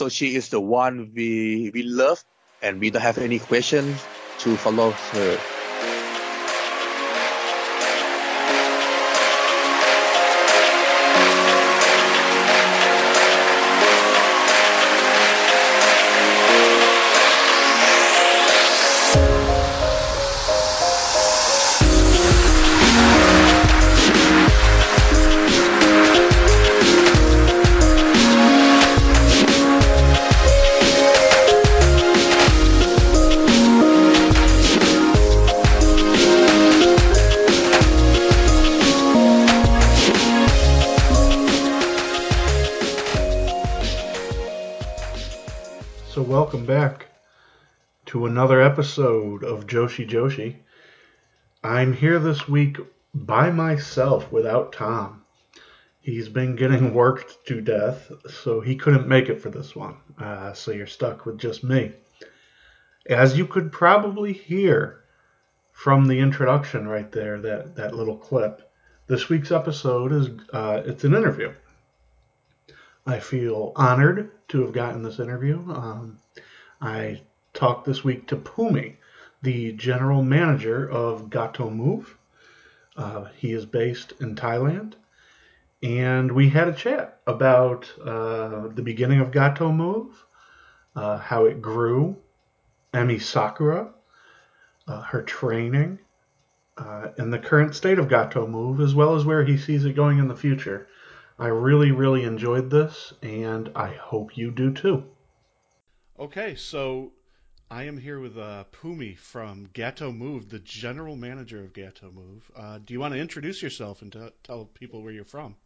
So she is the one we we love, and we don't have any question to follow her. Welcome back to another episode of Joshi Joshi. I'm here this week by myself without Tom. He's been getting worked to death, so he couldn't make it for this one. Uh, so, you're stuck with just me. As you could probably hear from the introduction right there, that, that little clip, this week's episode is uh, it's an interview. I feel honored to have gotten this interview. Um, I talked this week to Pumi, the general manager of Gato Move. Uh, he is based in Thailand. And we had a chat about uh, the beginning of Gato Move, uh, how it grew, Emi Sakura, uh, her training, uh, and the current state of Gato Move, as well as where he sees it going in the future. I really, really enjoyed this, and I hope you do too. Okay, so I am here with uh, Pumi from Gato Move, the general manager of Gato Move. Uh, do you want to introduce yourself and t- tell people where you're from?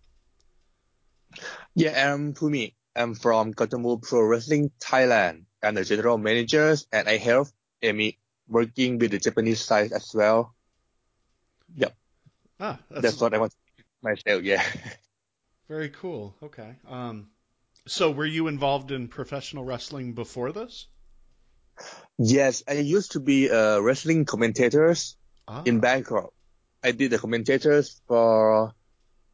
Yeah, I'm Pumi. I'm from Gato Move Pro Wrestling Thailand. I'm the general manager, and I help Amy working with the Japanese side as well. Yep, Ah, that's, that's what I want to myself. Yeah. very cool. Okay. Um, so were you involved in professional wrestling before this? Yes, I used to be a wrestling commentators Ah, in Bangkok. I did the commentators for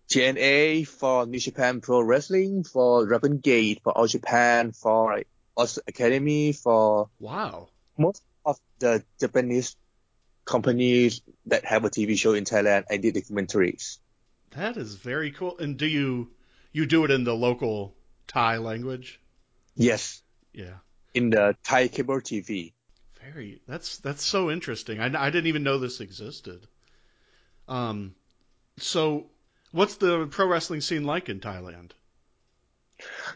TNA, for New Japan Pro Wrestling, for Dragon Gate, for All Japan, for like, Os Academy, for wow. most of the Japanese companies that have a TV show in Thailand. I did the commentaries. That is very cool. And do you you do it in the local Thai language? Yes, Yeah. in the Thai cable TV. Very. That's that's so interesting. I, I didn't even know this existed. Um, so what's the pro wrestling scene like in Thailand?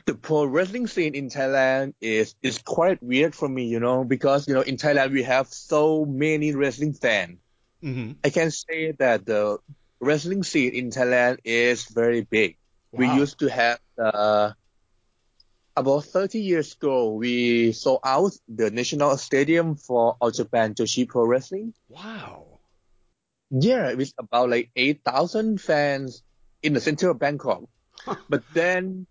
The pro wrestling scene in Thailand is is quite weird for me, you know, because you know in Thailand we have so many wrestling fans. hmm I can say that the wrestling scene in Thailand is very big. We used to have uh, about 30 years ago, we sold out the national stadium for All Japan Joshi Pro Wrestling. Wow. Yeah, it was about like 8,000 fans in the center of Bangkok. But then,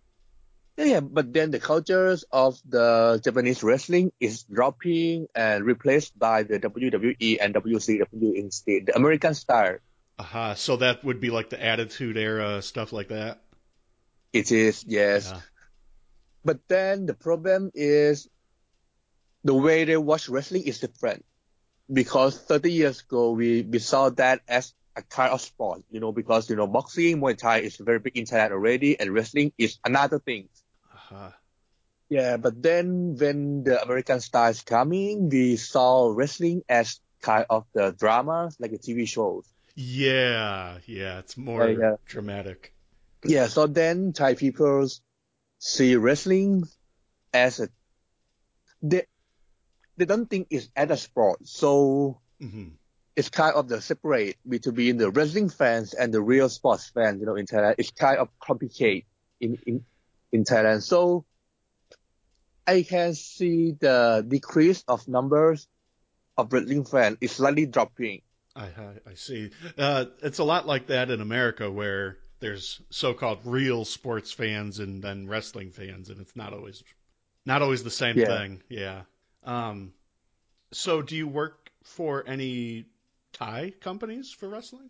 yeah, but then the cultures of the Japanese wrestling is dropping and replaced by the WWE and WCW instead, the American style. Aha. So that would be like the Attitude Era stuff like that. It is, yes. Yeah. But then the problem is the way they watch wrestling is different. Because 30 years ago, we, we saw that as a kind of sport, you know, because, you know, boxing, Muay Thai is very big in Thailand already, and wrestling is another thing. Aha. Yeah, but then when the American style is coming, we saw wrestling as kind of the drama, like the TV shows. Yeah. Yeah. It's more Yeah, yeah. dramatic. Yeah, so then Thai people see wrestling as a they they don't think it's a sport, so hmm it's kind of the separate between the wrestling fans and the real sports fans. You know, in Thailand, it's kind of complicated in in in Thailand. So I can see the decrease of numbers of wrestling fans is slightly dropping. I, I I see. Uh, it's a lot like that in America, where there's so-called real sports fans and then wrestling fans, and it's not always not always the same Yeah. thing. Yeah. Um. So, do you work for any Thai companies for wrestling?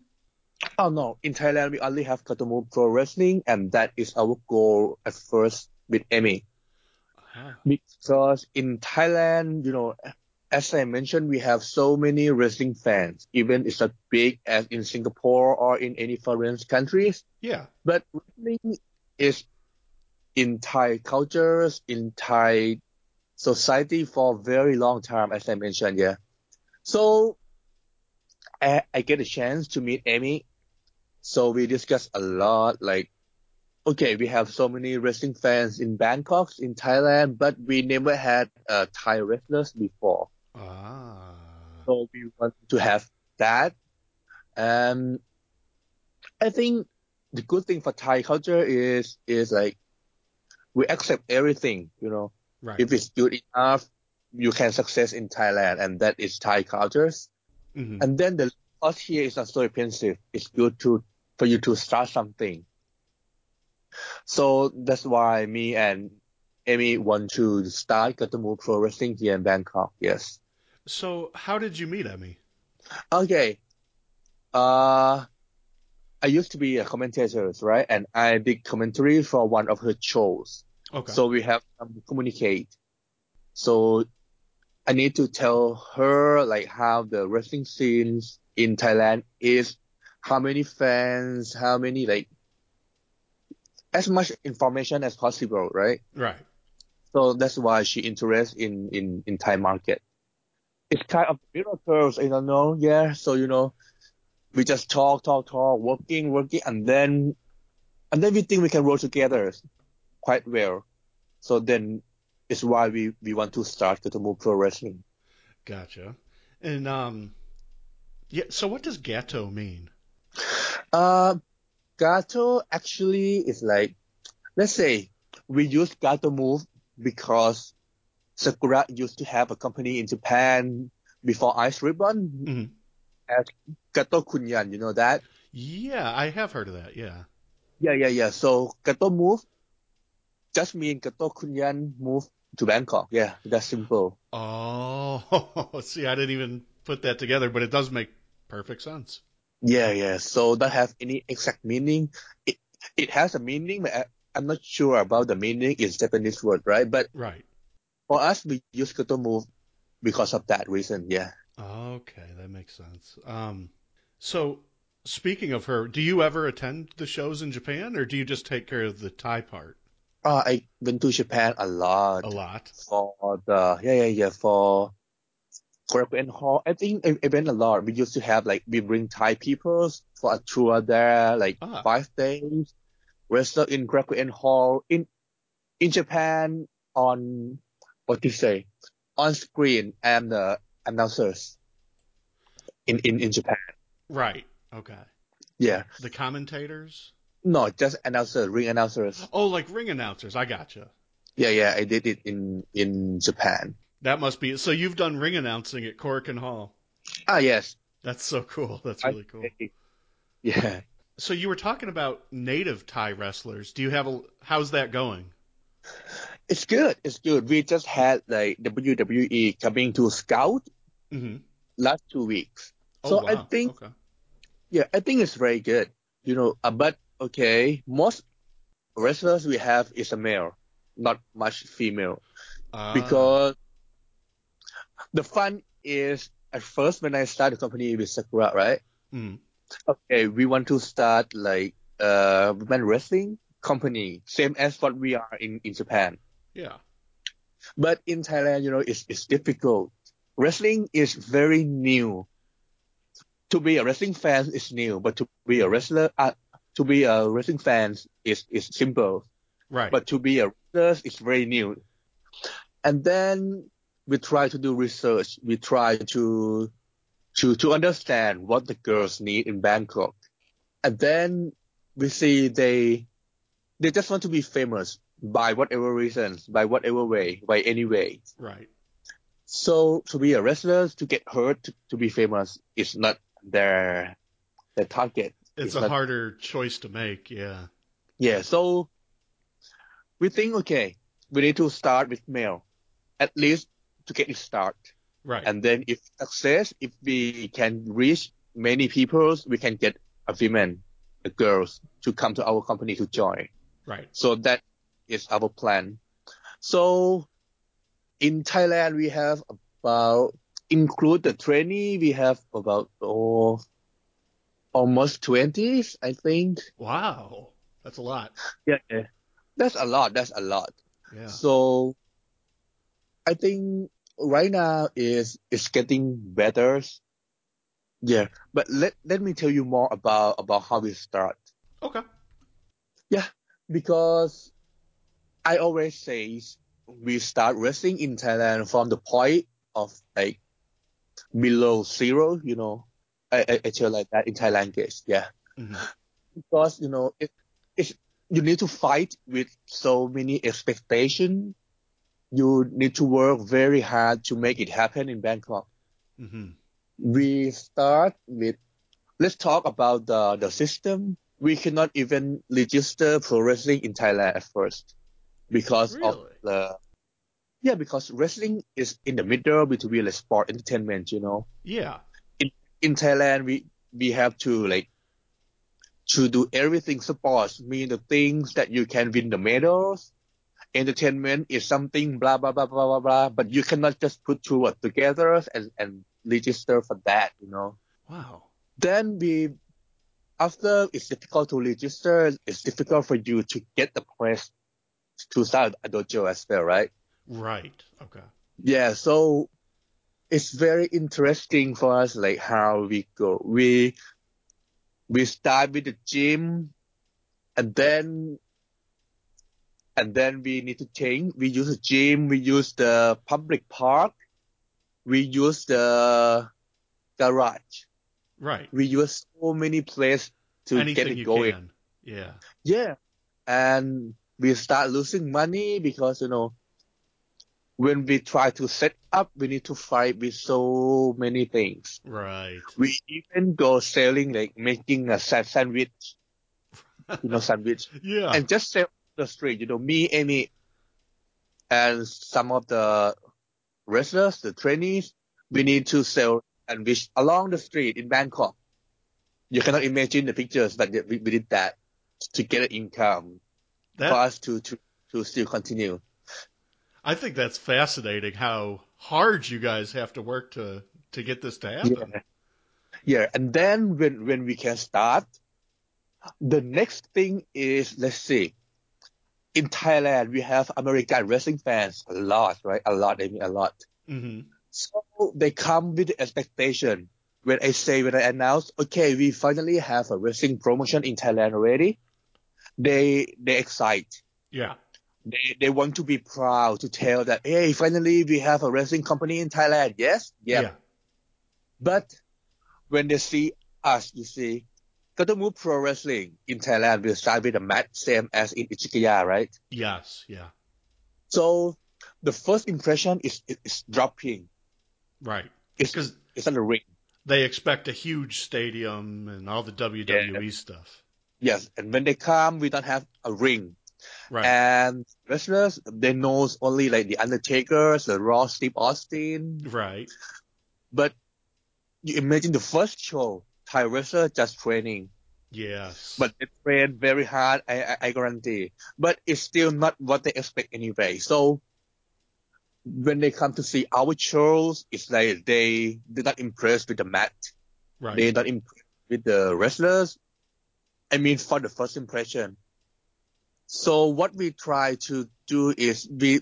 Oh no, in Thailand we only have Gato Move Pro Wrestling, and that is our goal at first with Emi. Ah, because in Thailand, you know, as I mentioned, we have so many wrestling fans, even it's not big as in Singapore or in any foreign countries. Yeah. But wrestling is in Thai cultures, in Thai society for a very long time, as I mentioned, yeah. So I, I get a chance to meet Amy. So we discuss a lot, like, okay, we have so many wrestling fans in Bangkok, in Thailand, but we never had uh, Thai wrestlers before. Ah. So we want to have that. And I think the good thing for Thai culture is, is like, we accept everything, you know. Right. If it's good enough, you can success in Thailand, and that is Thai cultures. Mhm. And then the cost here is not so expensive. It's good to for you to start something. So that's why me and Amy want to start Gato Move Pro Wrestling here in Bangkok. Yes. So, how did you meet Emi? Okay. Uh, I used to be a commentator, right? And I did commentary for one of her shows. Okay. So we have um, communicate. So I need to tell her like how the wrestling scenes in Thailand is, how many fans, how many like, as much information as possible, right? right. So that's why she interested in, in, in Thai market. It's kind of miracles, don't know. Yeah. So, you know, we just talk, talk, talk, working, working, and then, and then we think we can roll together quite well. So then it's why we, we want to start Gato Move Pro Wrestling. Gotcha. And um, yeah. So, what does Gato mean? Uh, Gato actually is like, let's say we use Gato move because Sakura used to have a company in Japan before Ice Ribbon Mhm. as Gato Kunyan, you know that? Yeah, I have heard of that. Yeah. Yeah, yeah, yeah. So Gato move just mean Gato Kunyan move to Bangkok. Yeah, that's simple. Oh, see, I didn't even put that together, but it does make perfect sense. Yeah, yeah. So that have any exact meaning. It it has a meaning, but I, I'm not sure about the meaning in Japanese word, right? But Right. For us, we use Gato move because of that reason. Yeah. Okay, that makes sense. Um, so speaking of her, do you ever attend the shows in Japan, or do you just take care of the Thai part Uh, I went to Japan a lot a lot? for the yeah yeah yeah for Korakuen Hall. I think I, I went a lot. We used to have like we bring Thai people for a tour there, like Ah. five days. We're still in Korakuen Hall in in Japan on what do you say on screen and the announcers in in in Japan. Right. Okay. Yeah, The commentators? no, just announcers, ring announcers. Oh, like ring announcers. I gotcha. Yeah, yeah, I did it in in Japan. That must be so. You've done ring announcing at Korakuen Hall. Ah, yes. That's so cool. That's really cool. Yeah. So you were talking about native Thai wrestlers. Do you have a? How's that going? It's good. It's good. We just had like WWE coming to Scout hmm last two weeks. Oh, So wow. I think, Okay. yeah, I think it's very good. You know, uh, but okay, most wrestlers we have is a male, not much female, Ah, because the fun is at first when I started the company with Sakura, right? mm, Okay, we want to start like uh women wrestling company, same as what we are in in Japan. Yeah. But in Thailand, you know, it's, it's difficult. Wrestling is very new. To be a wrestling fan is new, but to be a wrestler, uh, to be a wrestling fan is, is simple. Right. But to be a wrestler is very new. And then we try to do research. We try to, to, to understand what the girls need in Bangkok. And then we see they, they just want to be famous by whatever reasons, by whatever way, by any way. right. So to be a wrestler, to get hurt, to, to be famous is not their their target. It's, It's a not- harder choice to make. Yeah. Yeah. So we think, okay, we need to start with male, at least to get it start. Right. And then if success, if we can reach many people, we can get a women, a girls to come to our company to join. right. So that is our plan. So in Thailand, we have about, include the trainee, we have about, oh, almost 20, I think. Wow, that's a lot. Yeah, yeah. That's a lot. That's a lot. Yeah. So I think right now is it's getting better. Yeah, but let let me tell you more about about how we start. Okay. Yeah, because I always say we start wrestling in Thailand from the point of like below zero, you know. I, I, like that in Thai language, yeah. hmm Because, you know, it, it's, you need to fight with so many expectations. You need to work very hard to make it happen in Bangkok. hmm We start with, let's talk about the, the system. We cannot even register pro wrestling in Thailand at first because of the, yeah, because wrestling is in the middle between the sport entertainment, you know. Yeah. In Thailand, we, we have to like, to do everything sports, mean the things that you can win the medals. Entertainment is something blah, blah, blah, blah, blah, blah, but you cannot just put two words together and, and register for that, you know. Wow. then we after it's difficult to register, it's difficult for you to get the press to start a dojo as well, right? Right. Okay. Yeah, so it's very interesting for us like how we go. We we start with the gym and then and then we need to change. We use the gym, we use the public park, we use the garage. Right. we use so many places to Anything get it going. can. Yeah. Yeah. And we start losing money because, you know, when we try to set up, we need to fight with so many things. Right. We even go selling, like making a sandwich, you know, sandwich, Yeah. and just sell the street. You know, me, Amy, and some of the wrestlers, the trainees, we need to sell sandwich along the street in Bangkok. You cannot imagine the pictures, but we, we did that to get an income for us to, to, to still continue. I think that's fascinating how hard you guys have to work to to get this to happen. Yeah. Yeah. And then when, when we can start, the next thing is, let's see, in Thailand, we have American wrestling fans a lot, right? A lot, I mean a lot. hmm So they come with the expectation. When I say, when I announce, okay, we finally have a wrestling promotion in Thailand already, they, they excite. Yeah. They, they want to be proud to tell that, hey, finally we have a wrestling company in Thailand. Yes? Yeah. But when they see us, you see, Move Pro Wrestling in Thailand will start with a match same as in Ichigaya, right? Yes. Yeah. So the first impression is, is dropping. Right. It's, Because it's on the ring. they expect a huge stadium and all the WWE stuff. Yes. And when they come, we don't have a ring. Right. And wrestlers, they know only like the Undertaker, the Raw Steve Austin. right. But you imagine the first show, Thai wrestler just training. Yes. But they train very hard, I, I, I guarantee. But it's still not what they expect anyway. So when they come to see our shows, it's like they, they're not impressed with the mat. right. They're not impressed with the wrestlers. I mean, for the first impression. So what we try to do is we,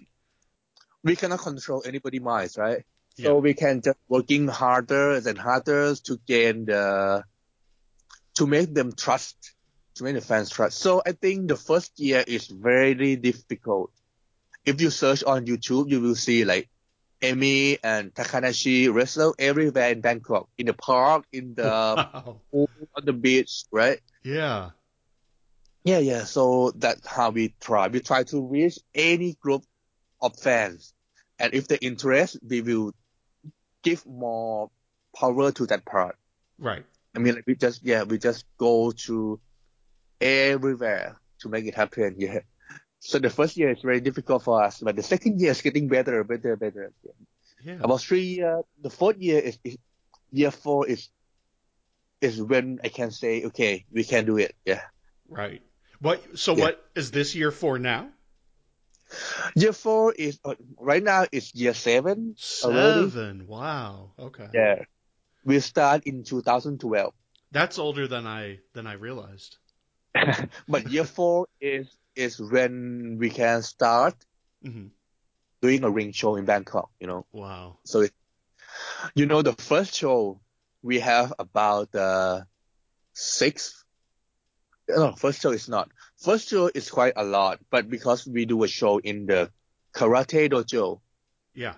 we cannot control anybody's minds, right? Yeah. So we can just working harder and harder to gain the, to make them trust, to make the fans trust. So I think the first year is very difficult. If you search on YouTube, you will see like Amy and Takanashi wrestle everywhere in Bangkok, in the park, in the Wow. pool, on the beach, right? Yeah. Yeah, yeah. So that's how we try. We try to reach any group of fans. And if they're interested, we will give more power to that part. Right. I mean, like we just, yeah, we just go to everywhere to make it happen. Yeah. So the first year is very difficult for us, but the second year is getting better, better, better. Yeah. About three year, the fourth year is, is year four is, is when I can say, okay, we can do it. Yeah. Right. What? So Yeah. what is this year for now? Year four is uh, right now. It's year seven. already. Seven. Wow. Okay. Yeah, we start in 2012. That's older than I than I realized. but year four is is when we can start hmm doing a ring show in Bangkok. You know, Wow. so it, you know the first show we have about uh, six. No, first show is not. First show is quite a lot, but because we do a show in the karate dojo, Yeah.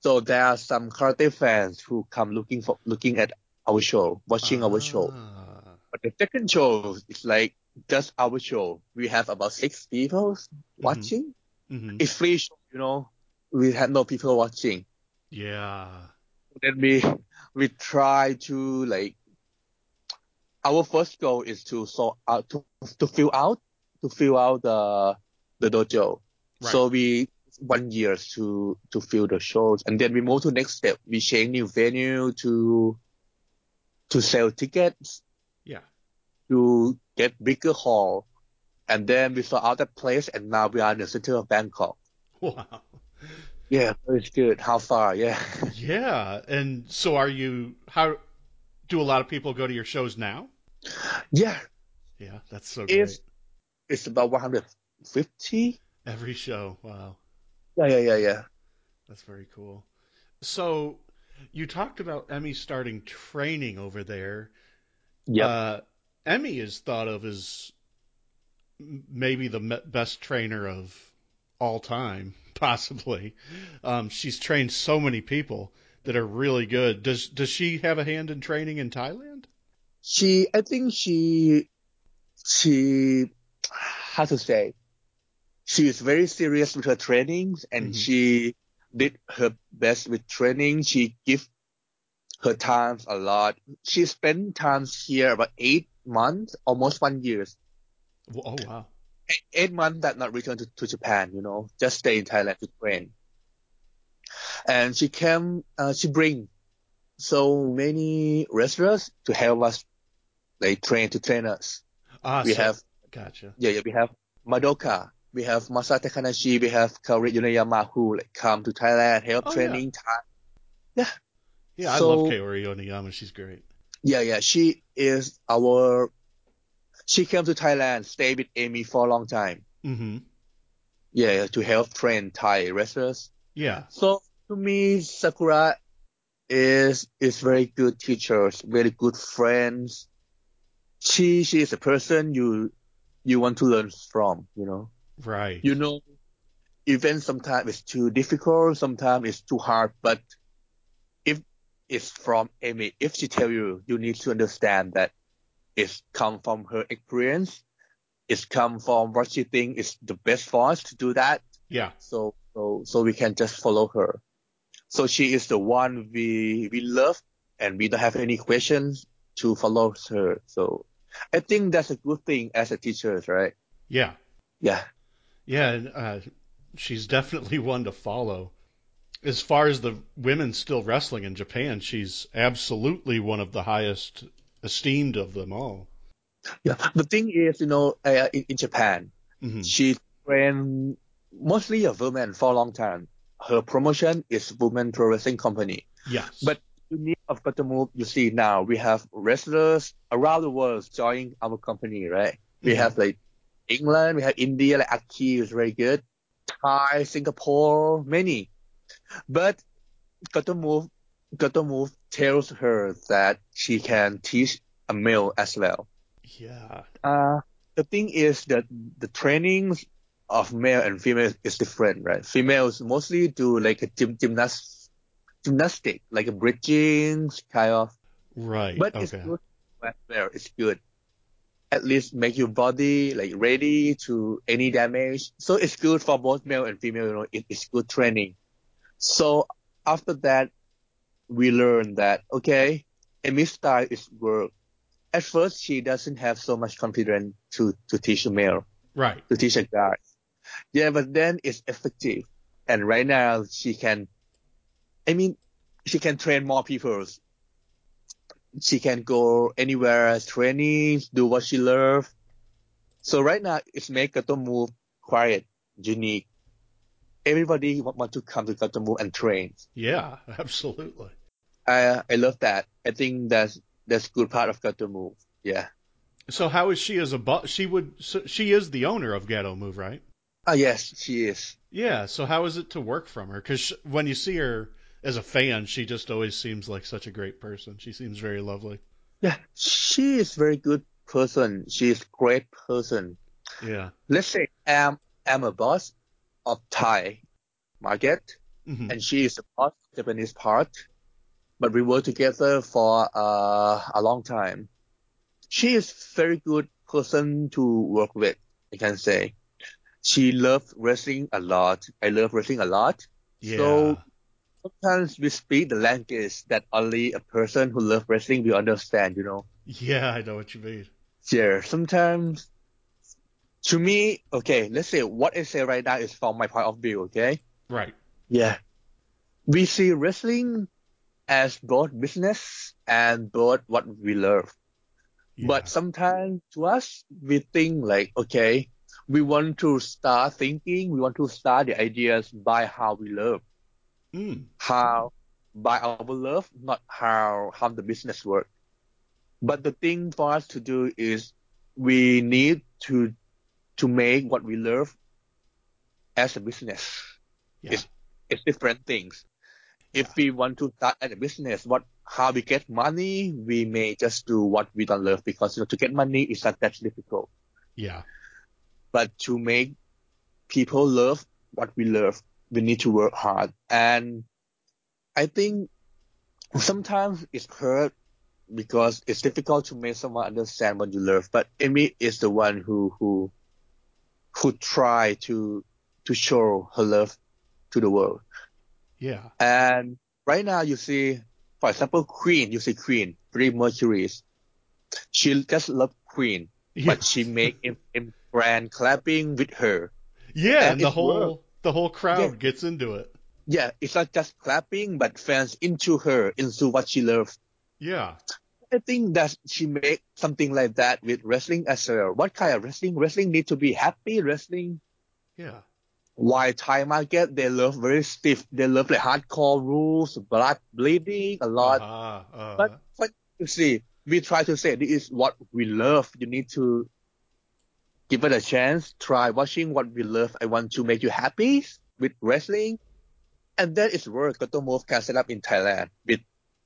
so there are some karate fans who come looking for looking at our show, watching our show. Ah. But the second show is like just our show. We have about six people watching. hmm It's free show, you know. We have no people watching. Yeah. Then we we try to like our first goal is to so out to to fill out to fill out the the dojo. Right. So we one year to to fill the shows, and then we move to next step. We change new venue to to sell tickets. To get bigger hall, and then we saw out that place, and now we are in the center of Bangkok. Wow. Yeah, it's good. How far? Yeah. Yeah. And so are you how do a lot of people go to your shows now? yeah, Yeah, that's so great. it's it's about 150. Every show. Wow. Yeah, yeah, yeah, yeah. That's very cool. So you talked about Emi starting training over there. Yeah. Uh, Emi is thought of as maybe the best trainer of all time, possibly. Um, she's trained so many people that are really good. Does does she have a hand in training in Thailand? she, I think she, she, how to say, she is very serious with her trainings and Mhm. she did her best with training. She give her times a lot. She spent times here about eight months, almost one year. Oh wow. eight, eight months that not return to, to Japan, you know, just stay in Thailand to train. And she came, uh, she bring so many wrestlers to help us, They train to train us. Ah, we so- have, gotcha. yeah, yeah, we have Madoka, we have Masa Takanashi, we have Kaori Yoneyama who like come to Thailand, help Oh, training time. Yeah, I So- love Kaori Yoneyama. She's great. Yeah, yeah, she is our, she came to Thailand, stay with Amy for a long time. hmm Yeah, yeah, to help train Thai wrestlers. Yeah. So to me, Sakura is is very good teachers, very good friends. She she is a person you you want to learn from. You know, Right. you know, even sometimes it's too difficult, sometimes it's too hard. But it's from Amy, if she tell you, you need to understand that it's come from her experience. It's come from what she think is the best for us to do that yeah. so so so we can just follow her. So she is the one we we love, and we don't have any questions to follow her. So I think that's a good thing as a teacher, right? Yeah. Yeah, Yeah, uh, she's definitely one to follow. As far as the women still wrestling in Japan, she's absolutely one of the highest esteemed of them all. yeah. The thing is, you know, uh, in, in Japan, hmm she trained mostly a woman for a long time. Her promotion is Women Pro Wrestling Company. Yes. But unique of Gato Move, you see now we have wrestlers around the world joining our company, right? We Mhm. have like England, we have India, like Aki is very good, Thai, Singapore, many. But Gato Move, Gato Move tells her that she can teach a male as well. yeah. Uh, the thing is that the trainings of male and female is different, right? Females mostly do like a gym, gymnast, gymnastic, like a bridging kind of, Right. but it's good well. It's good. At least make your body like ready to any damage. So it's good for both male and female, you know, it, it's good training. So after that, we learn that, okay, Amy's style is work. At first, she doesn't have so much confidence to, to teach a male, Right. to teach a guy. Yeah, but then it's effective. And right now, she can, I mean, she can train more people. She can go anywhere, as training, do what she loves. So right now, it's make Gato move quiet, unique. Everybody want, to come to Gato Move and train. Yeah, absolutely. I I love that. I think that's that's good part of Gato Move. Yeah. So how is she as a boss? She would. So she is the owner of Gato Move, right? Ah yes, she is. Yeah. So how is it to work from her? Because when you see her as a fan, she just always seems like such a great person. She seems very lovely. Yeah, she is very good person. She is great person. Yeah. Let's say I'm I'm a boss of Thai market, hmm and she is a of Japanese part, but we work together for uh, a long time. She is very good person to work with. I can say. She loves wrestling a lot. I love wrestling a lot. Yeah. So sometimes we speak the language that only a person who loves wrestling will understand, you know. yeah, I know what you mean. Yeah, sometimes to me, okay, let's say what I say right now is from my point of view, okay? Right. Yeah. We see wrestling as both business and both what we love. Yeah. But sometimes to us, we think like, okay, we want to start thinking, we want to start the ideas by how we love. Mm. how by our love, not how how the business work. But the thing for us to do is we need to to make what we love as a business. Yeah. It's it's different things. If we want to start at a business, what how we get money, we may just do what we don't love because you know to get money is not that difficult. Yeah. But to make people love what we love, we need to work hard. And I think sometimes it's hard because it's difficult to make someone understand what you love. But Amy is the one who who who try to to show her love to the world. Yeah. And right now you see, for example, Queen. You see Queen, Freddie Mercury's. She just love Queen, Yeah. but she make him, him brand clapping with her. Yeah, and and the whole work. the whole crowd Yeah. gets into it. Yeah, it's not just clapping, but fans into her, into what she loves. Yeah. I think that she make something like that with wrestling as well. What kind of wrestling? Wrestling need to be happy wrestling. Yeah. Why Thai market they love very stiff. They love like hardcore rules, blood bleeding a lot. Uh-huh. Uh, But but you see, we try to say this is what we love. You need to give it a chance. Try watching what we love. I want to make you happy with wrestling, and then it's work. Gato move can set up in Thailand with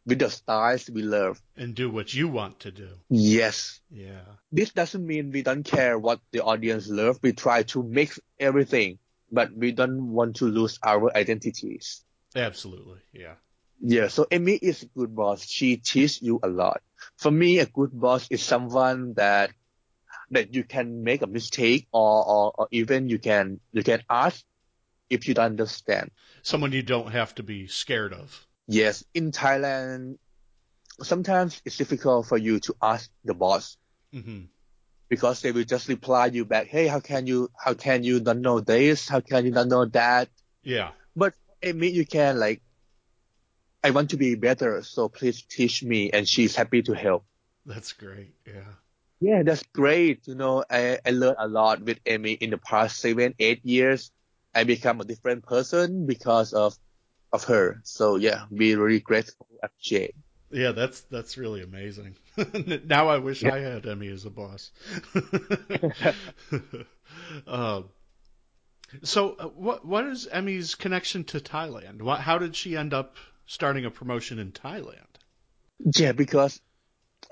with the styles we love. and do what you want to do. Yes, Yeah. this doesn't mean we don't care what the audience love. We try to mix everything, but we don't want to lose our identities. Absolutely. Yeah. Yeah, so Amy is a good boss. She teaches you a lot. For me, a good boss is someone that that you can make a mistake or, or, or even you can you can ask if you don't understand. Someone you don't have to be scared of. Yes, in Thailand, sometimes it's difficult for you to ask the boss hmm because they will just reply you back, hey, how can you how can you not know this? How can you not know that? Yeah. But Amy, you can like, I want to be better, so please teach me, and she's happy to help. That's great. Yeah. Yeah, that's great. You know, I, I learned a lot with Amy in the past seven, eight years. I become a different person because of of her. So yeah, be really grateful, appreciate. Yeah, that's that's really amazing. now I wish Yeah. I had Emi as a boss. um, so, uh, what what is Emi's connection to Thailand? What, how did she end up starting a promotion in Thailand? Yeah, because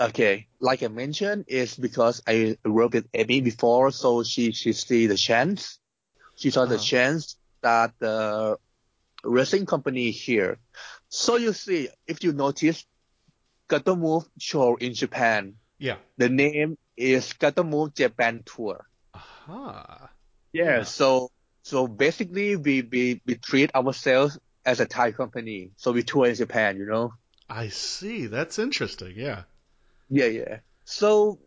okay, like I mentioned, it's because I worked with Emi before, so she she see the chance. She saw the Uh-huh. chance that the wrestling company here. So you see, if you notice, Gato Move show in Japan, Yeah. the name is Gato Move Japan Tour. Aha. Yeah. Yeah. So so basically, we we we treat ourselves as a Thai company. So we tour in Japan, you know. I see. That's interesting. Yeah. Yeah, yeah. So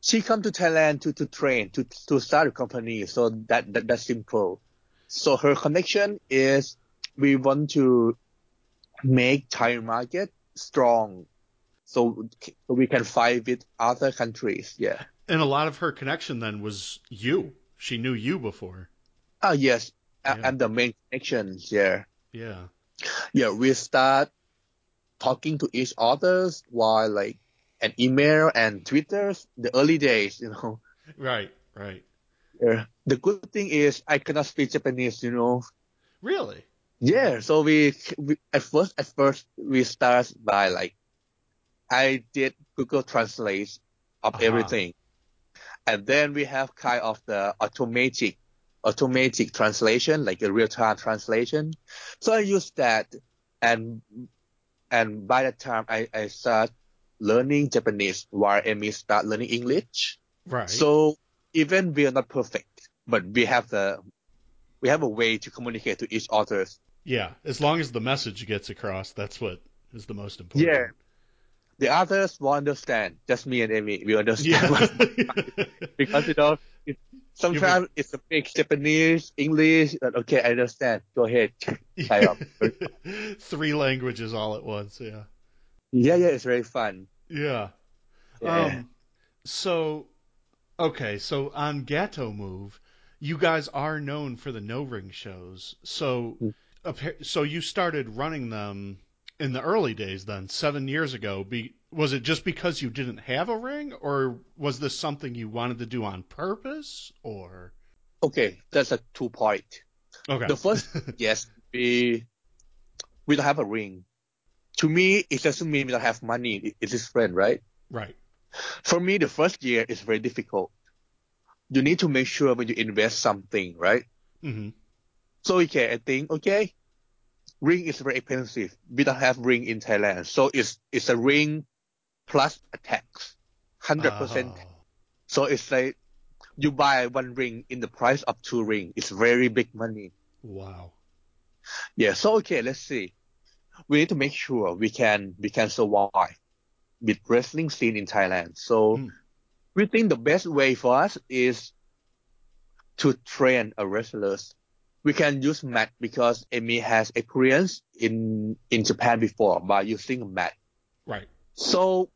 she come to Thailand to to train to to start a company. So that that that's simple. So her connection is we want to make Thai market strong. So, so we can fight with other countries. Yeah. And a lot of her connection then was you. She knew you before. Ah, yes. Yeah. and the main connections. Yeah, Yeah. yeah. We start talking to each others while like an email and Twitter. The early days, you know. Right. Right. Yeah. The good thing is I cannot speak Japanese, you know. Really? Yeah, so we, we at first at first we start by like I did Google Translate of Uh-huh. everything, and then we have kind of the automatic automatic translation like a real time translation. So I use that, and and by the time I I start learning Japanese while Amy start learning English. Right. So even we are not perfect, but we have the we have a way to communicate to each other. yeah. As long as the message gets across, that's what is the most important. Yeah. The others will understand. Just me and Amy, we understand. Yeah. because you know, it, sometimes it's a mix Japanese, English. but Okay, I understand. Go ahead. Type. Three languages all at once. Yeah. Yeah, yeah, it's very fun. Yeah. Yeah. Um, so, okay, so on Gato Move, you guys are known for the no ring shows. So, Mm. appa- so you started running them in the early days, then seven years ago. Be, was it just because you didn't have a ring, or was this something you wanted to do on purpose, or? okay, that's a two point. Okay. The first, yes, we we don't have a ring. To me, it doesn't mean we don't have money. It- It's different, right? right. For me, the first year is very difficult. You need to make sure when you invest something, right? hmm So okay, I think okay, ring is very expensive. We don't have ring in Thailand, so it's it's a ring plus a tax, hundred percent. Oh, So it's like you buy one ring in the price of two ring. It's very big money. wow. Yeah. So okay, let's see. We need to make sure we can we can survive with wrestling scene in Thailand. So Mm. we think the best way for us is to train a wrestlers. We can use mat because Amy has experience in in Japan before by using a mat. Right. So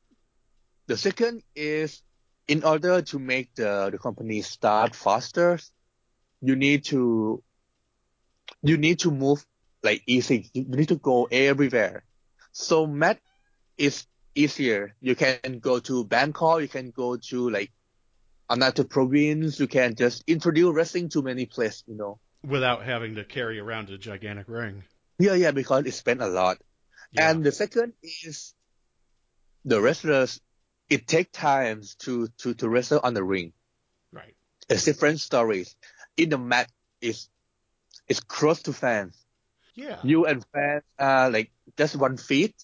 the second is in order to make the, the company start faster, you need to you need to move like easy. You need to go everywhere. So mat is easier. You can go to Bangkok, you can go to like another province, you can just introduce wrestling to many places, you know. Without having to carry around a gigantic ring. Yeah, yeah, because it spent a lot. Yeah. And the second is the wrestlers. It takes time to, to, to wrestle on the ring. right. It's different stories. In the mat, it's, it's close to fans. Yeah. You and fans are like just one feet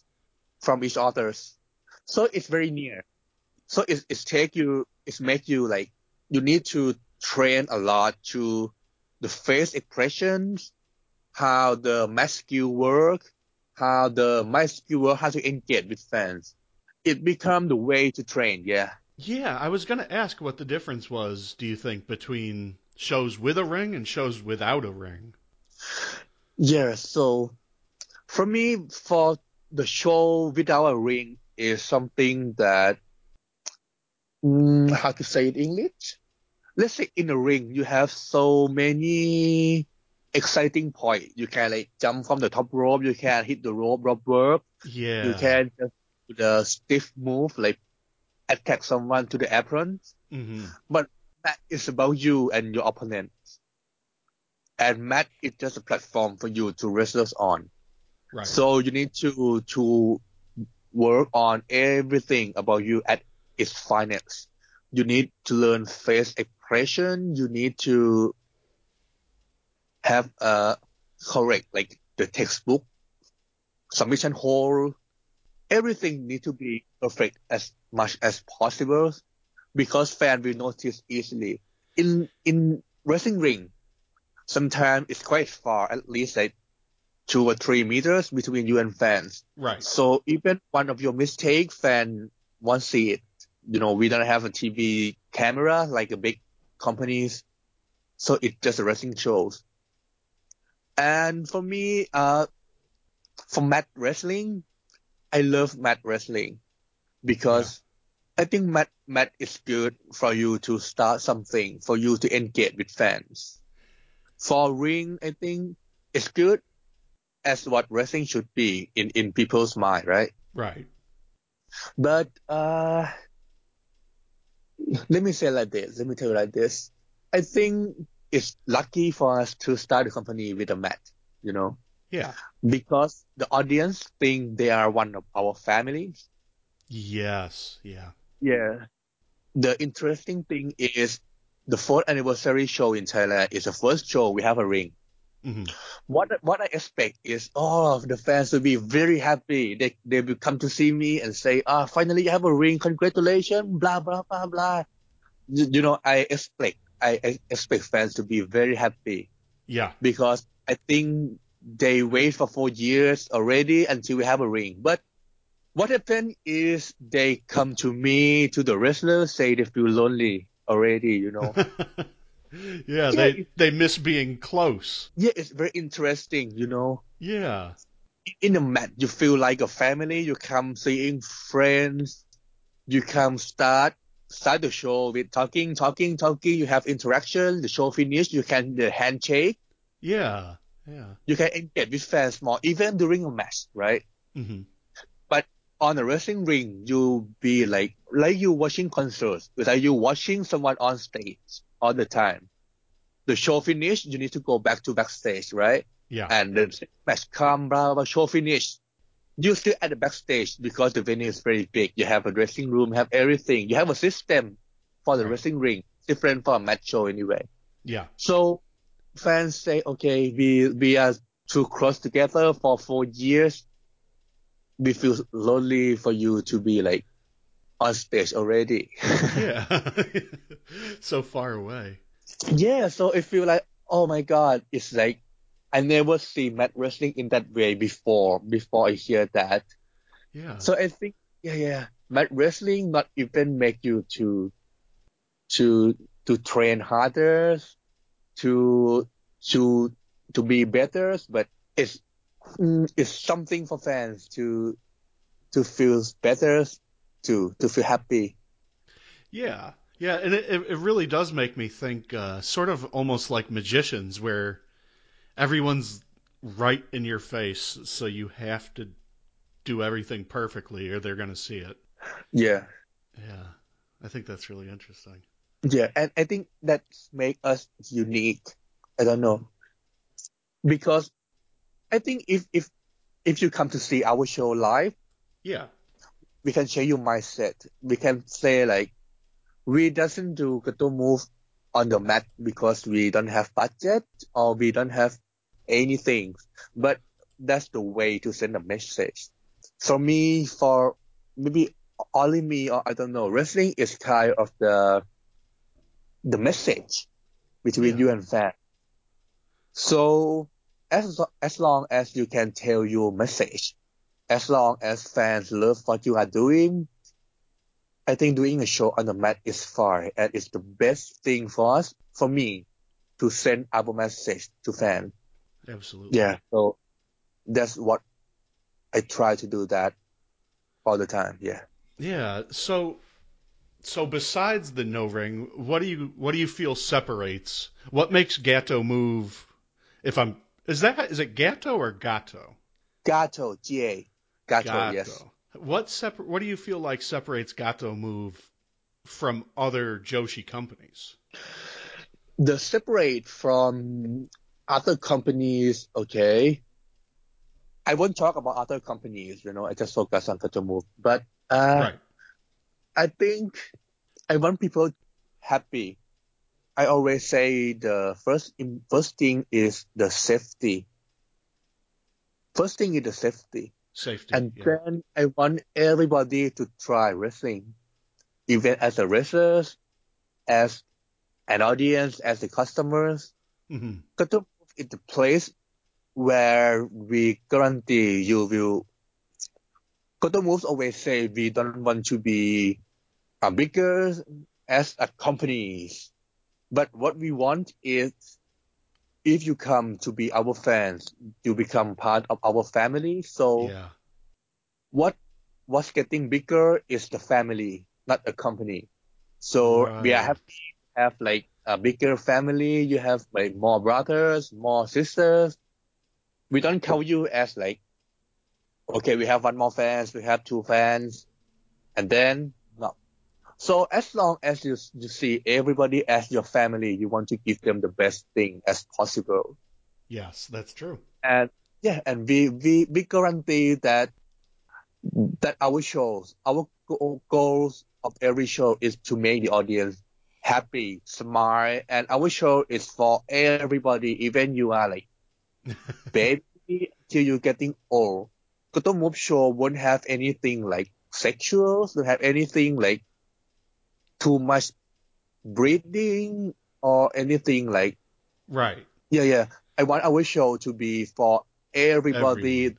from each other's. So it's very near. So it's, it's take you, it's make you like, you need to train a lot to the face expressions, how the mask skill work, how the mask skill work, how to engage with fans. It become the way to train, yeah. Yeah, I was going to ask what the difference was, do you think, between shows with a ring and shows without a ring? Yeah, so for me, for the show without a ring is something that, mm, how to say it in English? Let's say in a ring, you have so many exciting points. You can like jump from the top rope, you can hit the rope, rope work, Yeah. you can just do the stiff move, like attack someone to the apron. hmm That is about you and your opponent. And mat is just a platform for you to wrestle on. Right. So you need to to work on everything about you at its finest. You need to learn face expression. You need to have a correct like the textbook submission hold. Everything need to be perfect as much as possible because fan will notice easily. In in wrestling ring, sometimes it's quite far, at least like two or three meters between you and fans. right. So even one of your mistake, fan won't see it. You know, we don't have a TV camera like a big companies, so it's just a wrestling shows. And for me, uh, for mat wrestling, I love mat wrestling because I think mat mat is good for you to start something, for you to engage with fans. for ring, I think it's good as what wrestling should be in, in people's mind, right? Right. But uh, let me say like this. Let me tell you like this. I think it's lucky for us to start the company with a mat, you know, Yeah. because the audience think they are one of our families. Yes. Yeah. Yeah. The interesting thing is the fourth anniversary show in Thailand is the first show we have a ring. Hmm What what I expect is all of the fans will be very happy. They they will come to see me and say, "Ah, finally you have a ring. Congratulations!" Blah blah blah blah. You, you know, I expect I, I expect fans to be very happy Yeah. because I think they wait for four years already until we have a ring. But what happened is they come to me to the wrestlers say they feel lonely already. You know. yeah. They they miss being close. yeah, it's very interesting. You know. Yeah. in a mat, you feel like a family. You come seeing friends. You come start start the show with talking, talking, talking. You have interaction. The show finish. You can the handshake. Yeah. Yeah. You can engage with fans more, even during a match, right? hmm But On a wrestling ring, you be like like you watching concerts, like you watching someone on stage all the time. The show finish, you need to go back to backstage, right? Yeah. and the match come, blah, blah, show finish. You still at the backstage because the venue is very big. You have a dressing room, have everything. You have a system for the Right. wrestling ring, different from a match show anyway. yeah. So fans say, okay, we, we are too close together for four years. We feel lonely for you to be like on stage already. Yeah. so far away. yeah, so it feel like, oh my god, it's like I never see mat wrestling in that way before. Before I hear that, Yeah. so I think yeah, yeah, mat wrestling not even make you to to to train harder, to to to be better, but it's mm, it's something for fans to to feel better, to to feel happy. Yeah, yeah, and it, it really does make me think, uh, sort of almost like magicians, where everyone's right in your face, so you have to do everything perfectly, or they're going to see it. Yeah. Yeah, I think that's really interesting. Yeah, and I think that make us unique. I don't know because I think if if if you come to see our show live, Yeah, we can share your mindset. We can say like we doesn't do Gato move on the mat because we don't have budget or we don't have anything, but that's the way to send a message. For me, for maybe only me or I don't know, wrestling is kind of the the message between Yeah. you and fan. So as as long as you can tell your message, as long as fans love what you are doing, I think doing a show on the mat is fine and it's the best thing for us, for me, to send our message to fans. absolutely. Yeah. So that's what I try to do that all the time. Yeah. Yeah. So, so besides the no ring, what do you what do you feel separates? What makes Gato move? If I'm is that is it Gato or Gato? Gato, G-A. Gato, yes. What separ- What do you feel like separates Gato Move from other Joshi companies? The separate from other companies, okay. I won't talk about other companies, you know, I just focus on Gato Move. But uh, right. I think I want people happy. I always say the first first thing is the safety. First thing is the safety, Safety. and yeah. then I want everybody to try wrestling, even as a wrestlers, as an audience, as the customers. Mhm. Gato is the place where we guarantee you will. Gato Moves always say we don't want to be uh, bigger as a company, but what we want is if you come to be our fans, you become part of our family. So Yeah. what what's getting bigger is the family, not a company. So we are happy to have like a bigger family, you have like more brothers, more sisters. We don't count you as like, okay, we have one more fans, we have two fans, and then. So as long as you you see everybody as your family, you want to give them the best thing as possible. Yes, that's true. And yeah, and we we we guarantee that that our shows, our goals of every show is to make the audience happy, smile, and our show is for everybody, even you are like baby till you're getting old. Gato Move show won't have anything like sexual, don't have anything like too much breathing or anything like right. Yeah, yeah. I want our show to be for everybody.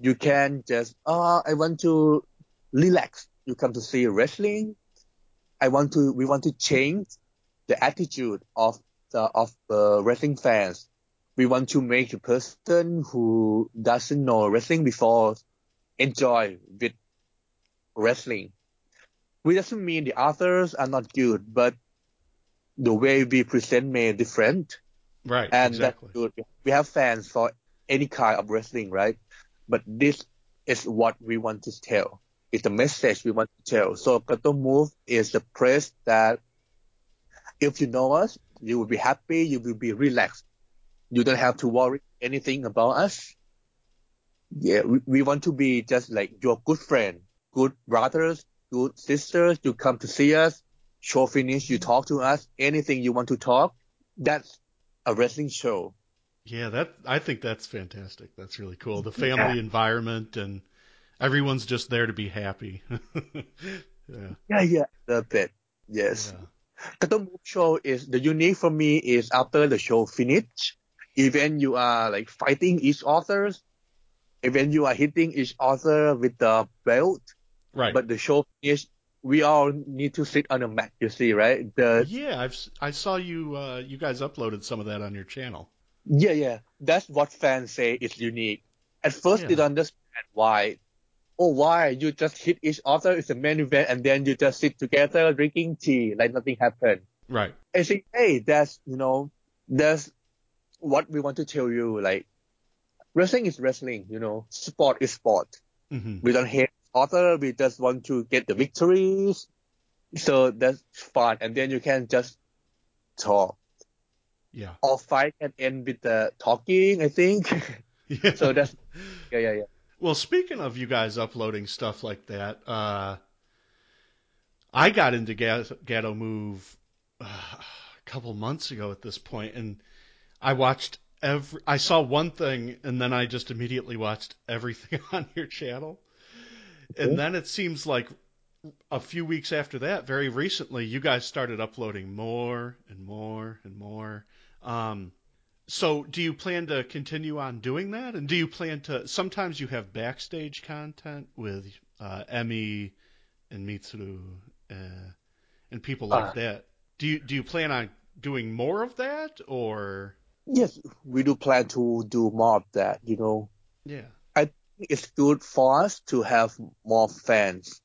You can just, oh, I want to relax. You come to see wrestling. I want to, we want to change the attitude of the, of the wrestling fans. We want to make the person who doesn't know wrestling before enjoy with wrestling. We doesn't mean the others are not good, but the way we present may different. Right. And exactly. that's good. We have fans for any kind of wrestling, right? But this is what we want to tell. It's the message we want to tell. So Gato Move is the place that if you know us, you will be happy, you will be relaxed. You don't have to worry anything about us. Yeah, we, we want to be just like your good friend, good brothers, good sisters. You come to see us, show finish, you talk to us, anything you want to talk. That's a wrestling show. Yeah, that I think that's fantastic. That's really cool. The family yeah. environment and everyone's just there to be happy. yeah. Yeah, yeah, a bit. Yes. Yeah. Move show is the unique for me is after the show finish, even you are like fighting each other, even you are hitting each other with the belt. Right. But the show finish, we all need to sit on a mat. You see, right? The yeah, I've I saw you uh, you guys uploaded some of that on your channel. Yeah, yeah, that's what fans say is unique. At first, yeah. they don't understand why. Oh, why you just hit each other? It's a main event, and then you just sit together drinking tea like nothing happened. Right. I think, hey, that's you know, that's what we want to tell you. Like, wrestling is wrestling. You know, sport is sport. Mm-hmm. We don't hate other. We just want to get the victories. So that's fun. And then you can just talk. Yeah. Or fight can end with the talking, I think. Yeah. so that's, yeah, yeah, yeah. Well, speaking of you guys uploading stuff like that, uh, I got into Gato Move uh, a couple months ago at this point, and I watched every. I saw one thing, and then I just immediately watched everything on your channel. And then it seems like a few weeks after that, very recently, you guys started uploading more and more and more. Um, so, do you plan to continue on doing that? And do you plan to? Sometimes you have backstage content with uh, Emi and Mitsuru uh, and people like Uh. that. Do you do you plan on doing more of that, or Yes, we do plan to do more of that, you know. yeah? It's good for us to have more fans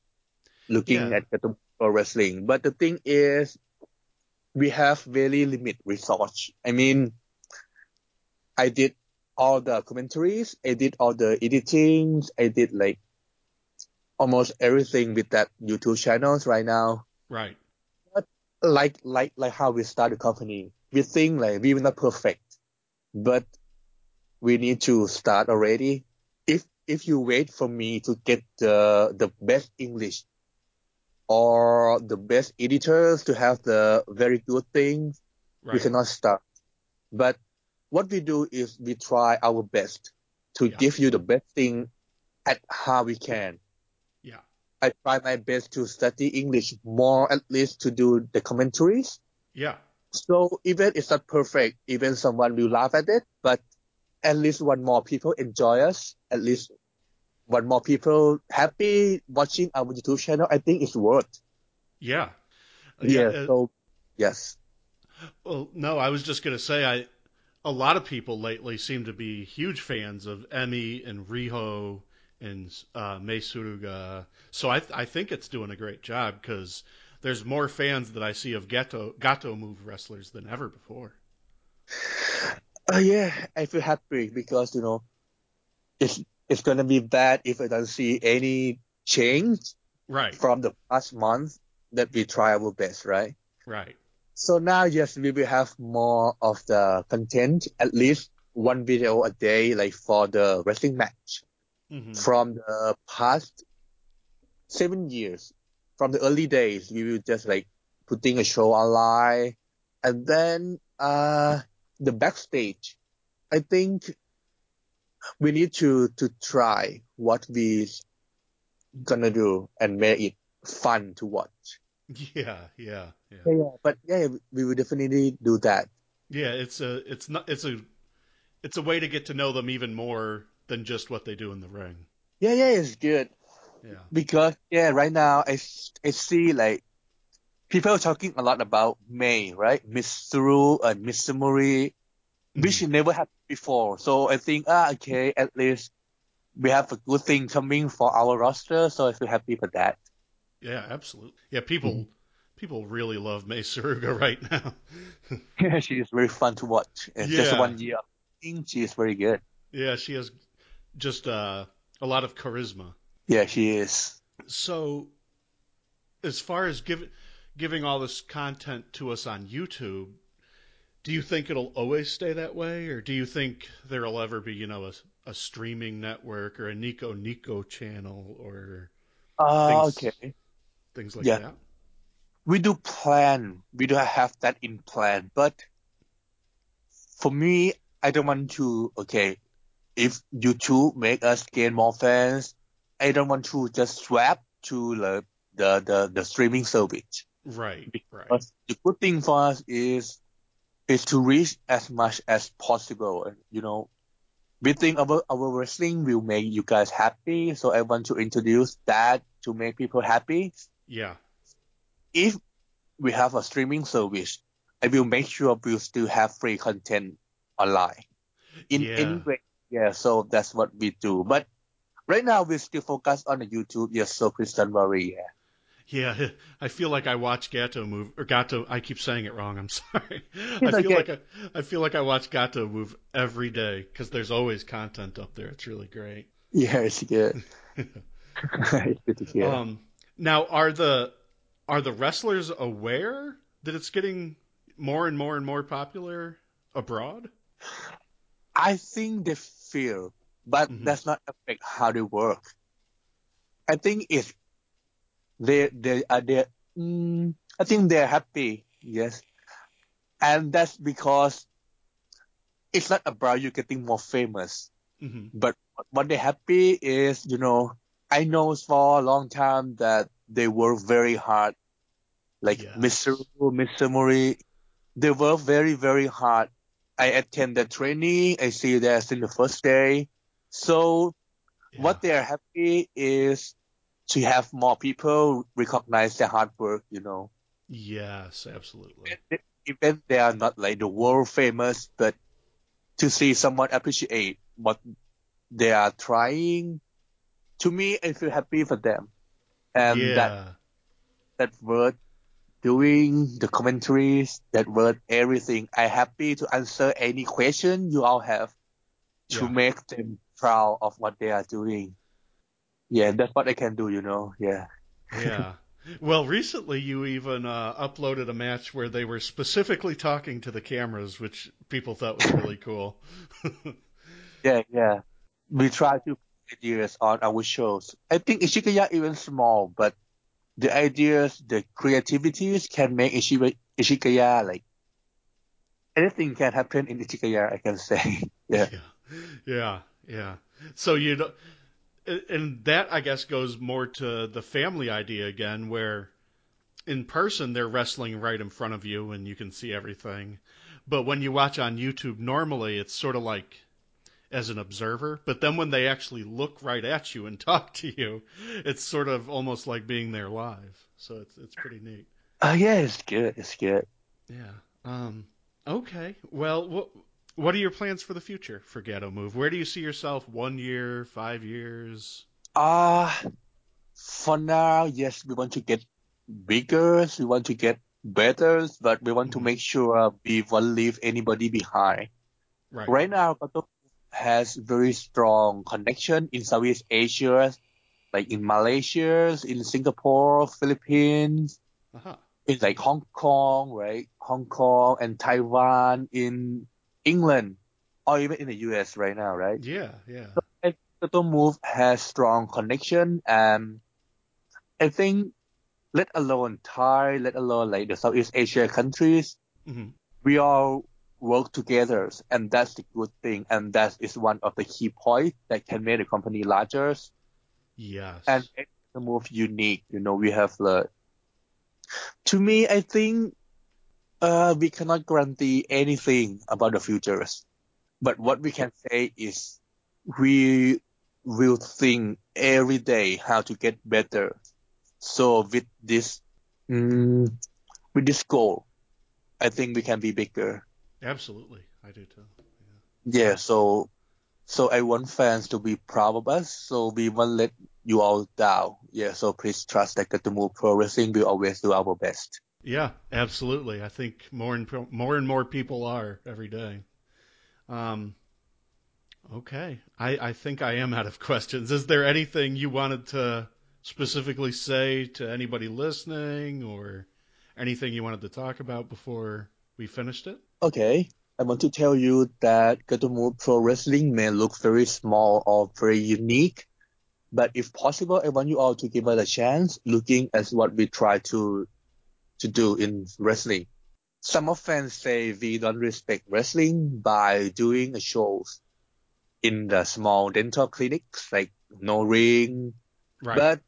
looking Yeah. at the wrestling. But the thing is, we have very limited resource. I mean, I did all the commentaries, I did all the editings, I did like almost everything with that YouTube channels right now. Right. But Like, like, like how we start the company. We think like we're not perfect, but we need to start already. If, if you wait for me to get the, the best English or the best editors to have the very good things, we Right. cannot start. But what we do is we try our best to Yeah. give you the best thing at how we can. Yeah. I try my best to study English more, at least to do the commentaries. Yeah. So even it's not perfect, even someone will laugh at it, but at least one more people enjoy us. At least one more people happy watching our YouTube channel. I think it's worth. Yeah. Yeah. uh, so yes. Well, no, I was just going to say I a lot of people lately seem to be huge fans of Emi and Riho and uh, Mei Suruga. So I I think it's doing a great job because there's more fans that I see of Gato Gato Move wrestlers than ever before. Uh, yeah, I feel happy because you know, it's it's gonna be bad if I don't see any change Right, from the past month that we try our best, right? right. So now, yes, we will have more of the content, at least one video a day, like for the wrestling match hmm from the past seven years. From the early days, we will just like putting a show online, and then uh the backstage. I think we need to to try what we gonna do and make it fun to watch. Yeah, yeah, yeah. Yeah, but yeah, we will definitely do that. Yeah, it's a it's not it's a it's a way to get to know them even more than just what they do in the ring. Yeah, yeah, it's good Yeah. because yeah, right now I, I see like people talking a lot about May, right? Miss Suru uh, and Miss Which never happened before. So I think ah okay, at least we have a good thing coming for our roster. So I feel happy for that. Yeah, absolutely. Yeah, people Mm-hmm. people really love Mei Suruga right now. Yeah, she is very fun to watch. It's just one year. I think she is very good. yeah, she has just uh, a lot of charisma. Yeah, she is. So, as far as giving giving all this content to us on YouTube, do you think it'll always stay that way, or do you think there'll ever be, you know, a, a streaming network or a Nico Nico channel or Ah, Things- okay. things like Yeah. that? we do plan. We do have that in plan. But for me, I don't want to, okay, if YouTube make us gain more fans, I don't want to just swap to the, the, the, the streaming service. Right, right. But the good thing for us is, is to reach as much as possible. And, you know, we think our, our wrestling will make you guys happy. So I want to introduce that to make people happy Yeah, if we have a streaming service, I will make sure we'll still have free content online. In Yeah. any way, yeah. So that's what we do. But right now we still focus on the YouTube. Yes, so please don't worry. Yeah. Yeah. I feel like I watch Gato move or Gato. I keep saying it wrong. I'm sorry. It's I feel okay. like I, I feel like I watch Gato move every day because there's always content up there. It's really great. Yeah, it's good. it's good to hear. Um, now, are the are the wrestlers aware that it's getting more and more and more popular abroad? I think they feel, but Mhm. that's not affect how they work. I think it's they they are they. Mm, I think they're happy. Yes, and that's because it's not about you getting more famous, hmm but what they're happy is you know I know for a long time that they work very hard, like. Mr. Mr. Mori, they work very very hard. I attend the training. I see that in the first day. So what they are happy is to have more people recognize their hard work, you know. Yes, absolutely. Even they are not like the world famous, but to see someone appreciate what they are trying, to me, I feel happy for them. And yeah. that, that word doing the commentaries, that word everything. I happy to answer any question you all have to Yeah. make them proud of what they are doing. Yeah, that's what I can do, you know. Yeah. yeah. Well, recently you even uh, uploaded a match where they were specifically talking to the cameras, which people thought was really cool. Yeah, yeah. We try to put ideas on our shows. I think Ichigaya even small, but the ideas, the creativities can make Ishi- Ichigaya like anything can happen in Ichigaya. I can say. Yeah. yeah, yeah. So you don't, and that I guess goes more to the family idea again, where in person they're wrestling right in front of you and you can see everything, but when you watch on YouTube, normally it's sort of like as an observer, but then when they actually look right at you and talk to you, it's sort of almost like being there live. So it's it's pretty neat. Oh yeah, it's good. It's good. Yeah. Um. Okay. Well, what what are your plans for the future for Gato Move? Where do you see yourself? One year, five years? Uh for now, yes, we want to get bigger. We want to get better, but we want to Mhm. make sure we won't leave anybody behind. Right. Right now, Move has very strong connection in Southeast Asia, like in Malaysia, in Singapore, Philippines, Uh-huh. in like Hong Kong, right? Hong Kong and Taiwan, in England, or even in the US right now, right? Yeah, yeah. So Gato Move has strong connection and I think let alone Thai, let alone like the Southeast Asia countries, hmm we all work together and that's the good thing and that is one of the key points that can make the company larger Yes. and the move unique. You know, we have the to me I think uh we cannot guarantee anything about the futures. But what we can say is we will think every day how to get better. So with this mm, with this goal, I think we can be bigger. Absolutely. I do too. Yeah, yeah. so so I want fans to be proud of us. So we won't let you all down. Yeah, so please trust that to Move Pro Wrestling will always do our best. Yeah, absolutely. I think more and more and more people are every day. Um, okay, I, I think I am out of questions. Is there anything you wanted to specifically say to anybody listening, or anything you wanted to talk about before we finished it? Okay, I want to tell you that Move Pro Wrestling may look very small or very unique, but if possible, I want you all to give us a chance looking at what we try to to do in wrestling. Some of fans say we don't respect wrestling by doing shows in the small dental clinics, like no ring. Right. But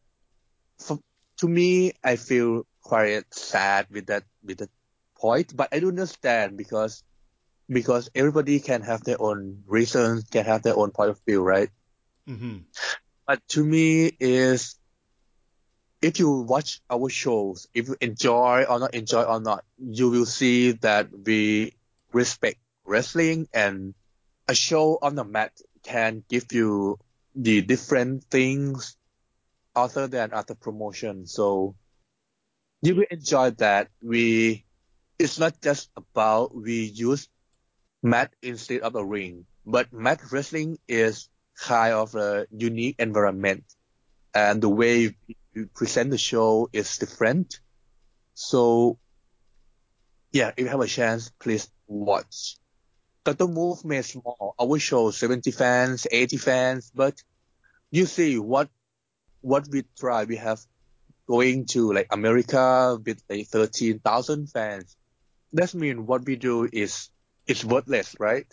for, to me, I feel quite sad with that with that point. But I do understand because because everybody can have their own reasons, can have their own point of view, right? hmm But to me is if you watch our shows, if you enjoy or not enjoy or not, you will see that we respect wrestling and a show on the mat can give you the different things other than other promotion. So you will enjoy that. We, it's not just about we use mat instead of a ring, but mat wrestling is kind of a unique environment and the way we present the show is different. So yeah, if you have a chance, please watch. Gato Move may small. Our show 70 fans, 80 fans, but you see what what we try. We have going to like America with like 13,000 fans. That means what we do is it's worthless, right?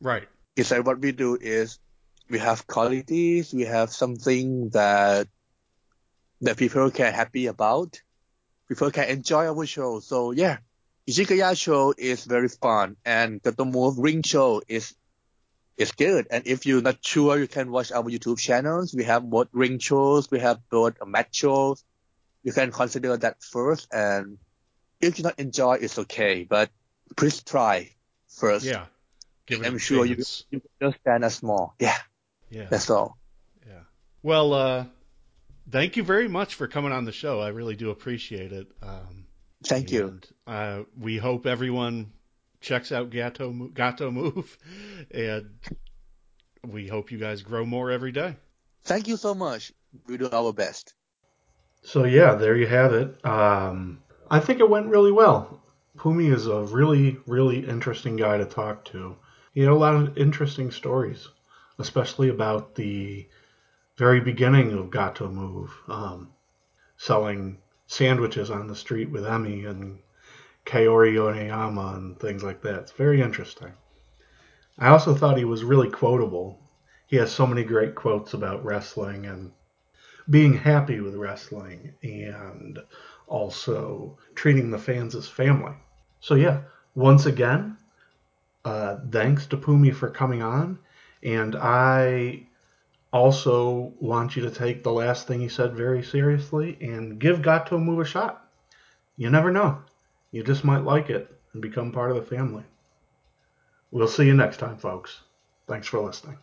Right. It's like what we do is we have qualities, we have something that that people can happy about. People can enjoy our show. So yeah, Ichigaya show is very fun and the Move Ring show is is good. And if you're not sure, you can watch our YouTube channels. We have both ring shows, we have both match shows. You can consider that first and if you not enjoy, it's okay. But please try first. Yeah. I'm sure you, you understand us more. Yeah, Yeah. that's all. Yeah. Well, uh, thank you very much for coming on the show. I really do appreciate it. Um, Thank you. and, uh, we hope everyone checks out Gato Mo- Gato Move, and we hope you guys grow more every day. Thank you so much. We do our best. So yeah, there you have it. Um, I think it went really well. Pumi is a really, really interesting guy to talk to. He had a lot of interesting stories, especially about the very beginning of Gato Move, um, selling sandwiches on the street with Emi and Kaori Yoneyama and things like that. It's very interesting. I also thought he was really quotable. He has so many great quotes about wrestling and being happy with wrestling and also treating the fans as family. So, yeah, once again, uh, thanks to Pumi for coming on. And I also want you to take the last thing he said very seriously and give Gato Move a shot. You never know. You just might like it and become part of the family. We'll see you next time, folks. Thanks for listening.